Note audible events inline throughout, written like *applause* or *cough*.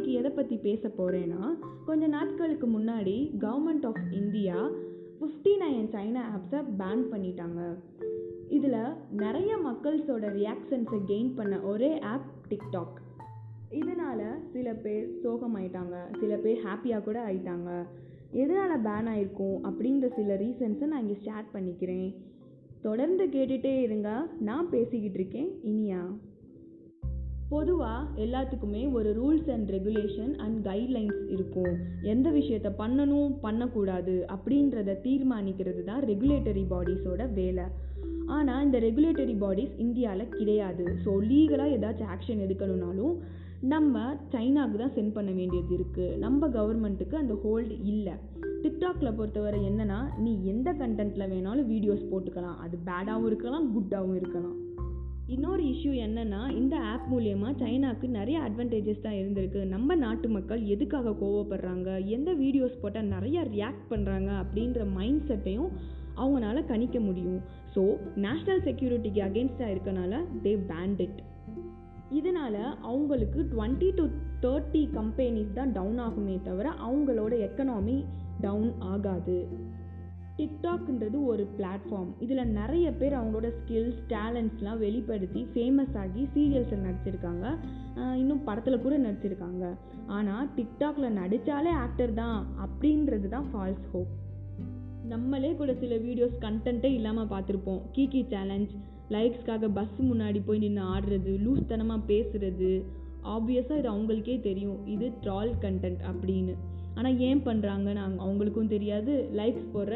எதை பற்றி பேச போகிறேன்னா கொஞ்ச நாட்களுக்கு முன்னாடி government of India fifty nine China ஆப்ஸை ban பண்ணிட்டாங்க. இதில் நிறைய மக்கள்ஸோட ரியாக்ஷன்ஸை கெயின் பண்ண ஒரே ஆப் டிக்டாக் இதனால் சில பேர் சோகமாயிட்டாங்க சில பேர் ஹாப்பியாக கூட ஆயிட்டாங்க. எதனால் பேன் ஆயிருக்கும் அப்படின்ற சில ரீசன்ஸை நான் இங்கே ஷேர் பண்ணிக்கிறேன். தொடர்ந்து கேட்டுகிட்டே இருங்க நான் பேசிக்கிட்டு இருக்கேன். இனியா. பொதுவாக எல்லாத்துக்குமே ஒரு rules and regulation and guidelines இருக்கும். எந்த விஷயத்த பண்ணணும் பண்ணக்கூடாது அப்படின்றத தீர்மானிக்கிறது தான் ரெகுலேட்டரி பாடிஸோட வேலை. ஆனால் இந்த ரெகுலேட்டரி பாடிஸ் இந்தியாவில் கிடையாது. ஸோ லீகலாக ஏதாச்சும் ஆக்ஷன் எடுக்கணும்னாலும் நம்ம சைனாவுக்கு தான் சென்ட் பண்ண வேண்டியது இருக்குது நம்ம கவர்மெண்ட்டுக்கு அந்த ஹோல்டு இல்லை. டிக்டாக்ல பொறுத்தவரை என்னன்னா நீ எந்த கண்டென்ட்டில் வேணாலும் வீடியோஸ் போட்டுக்கலாம். அது பேடாகவும் இருக்கலாம் குட்டாகவும் இருக்கலாம். இன்னொரு இஷ்யூ என்னன்னா இந்த ஆப் மூலயமா சைனாக்கு நிறைய அட்வான்டேஜஸ் தான் இருந்திருக்கு. நம்ம நாட்டு மக்கள் எதுக்காக கோவப்படுறாங்க? எந்த வீடியோஸ் போட்டால் நிறைய ரியாக்ட் பண்ணுறாங்க அப்படின்ற மைண்ட் செட்டையும் அவங்களால கணிக்க முடியும். ஸோ நேஷ்னல் செக்யூரிட்டிக்கு அகேன்ஸ்டாக இருக்கனால தே பேண்டிட் இதனால் அவங்களுக்கு டுவெண்ட்டி டு தேர்ட்டி கம்பெனிஸ் தான் டவுன் ஆகுமே தவிர அவங்களோட எக்கனாமி டவுன் ஆகாது. டிக்டாக்ன்றது ஒரு பிளாட்ஃபார்ம் இதில் நிறைய பேர் அவங்களோட ஸ்கில்ஸ் டேலண்ட்ஸ்லாம் வெளிப்படுத்தி ஃபேமஸ் ஆகி சீரியல்ஸில் நடிச்சிருக்காங்க. இன்னும் படத்தில் கூட நடிச்சிருக்காங்க. ஆனால் டிக்டாக்ல நடித்தாலே ஆக்டர் தான் அப்படின்றது தான் ஃபால்ஸ் ஹோப் நம்மளே கூட சில வீடியோஸ் கண்டென்ட்டே இல்லாமல் பார்த்துருப்போம். கீகி சேலஞ்ச் லைக்ஸ்க்காக பஸ் முன்னாடி போய் நின்று ஆடுறது லூஸ் தனமாக பேசுறது. ஆப்வியஸாக இது அவங்களுக்கே தெரியும். இது ட்ரால் கண்டென்ட் அப்படின்னு. ஆனால் ஏன் பண்ணுறாங்கன்னு அவங்களுக்கும் தெரியாது. லைக்ஸ் போடுற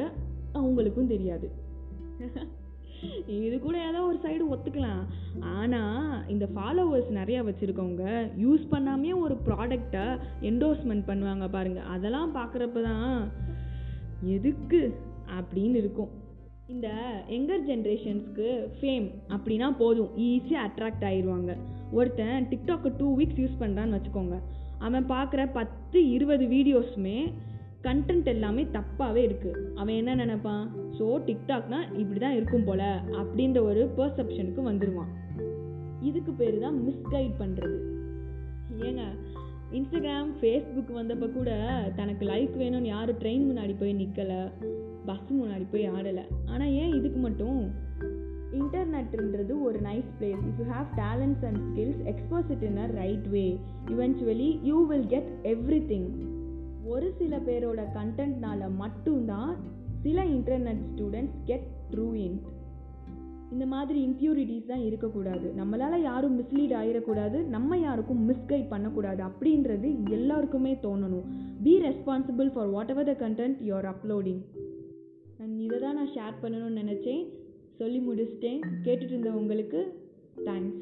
அவங்களுக்கும் தெரியாது. *laughs* இது கூட ஏதோ ஒரு சைடு ஒத்துக்கலாம். ஆனால் இந்த ஃபாலோவர்ஸ் நிறையா வச்சுருக்கவங்க யூஸ் பண்ணாமே ஒரு ப்ராடக்டை என்டோர்ஸ்மெண்ட் பண்ணுவாங்க பாருங்கள் அதெல்லாம் பார்க்குறப்ப தான் எதுக்கு அப்படின்னு இருக்கும். இந்த எங்கர் ஜென்ரேஷன்ஸ்க்கு ஃபேம் அப்படின்னா போதும். ஈஸியாக அட்ராக்ட் ஆயிடுவாங்க ஒருத்தன் டிக்டாக்கு டூ வீக்ஸ் யூஸ் பண்ணுறான்னு வச்சுக்கோங்க. அவன் பார்க்குற பத்து இருபது வீடியோஸுமே கண்டென்ட் எல்லாமே தப்பாகவே இருக்குது அவன் என்ன நினைப்பான்? ஸோ டிக்டாக்னா இப்படி தான் இருக்கும் போல் அப்படின்ற ஒரு பர்செப்ஷனுக்கு வந்துடுவான் இதுக்கு பேர் தான் மிஸ்கைட் பண்ணுறது ஏங்க இன்ஸ்டாகிராம் ஃபேஸ்புக் வந்தப்போ கூட தனக்கு லைக் வேணும்னு யாரும் ட்ரெயின் முன்னாடி போய் நிற்கலை பஸ் முன்னாடி போய் ஆடலை. ஆனால் ஏன் இதுக்கு மட்டும்? இன்டர்நெட்ன்றது ஒரு nice place if you have talents and skills expose it in a right way eventually you will get every thing ஒரு சில பேரோட கண்டென்ட்னால மட்டும்தான் சில இன்டர்நெட் ஸ்டூடெண்ட்ஸ் கெட் இந்த மாதிரி இம்ப்யூரிட்டிஸ் தான் இருக்கக்கூடாது. நம்மளால் யாரும் மிஸ்லீட் ஆகிடக்கூடாது நம்ம யாருக்கும் மிஸ்கைட் பண்ணக்கூடாது. அப்படின்றது எல்லாருக்குமே தோணணும். Be responsible for whatever the content you're uploading நான் இதை தான் நான் ஷேர் பண்ணணும்னு நினச்சேன். சொல்லி முடிச்சிட்டேன். கேட்டுட்டு இருந்த உங்களுக்கு தேங்க்ஸ்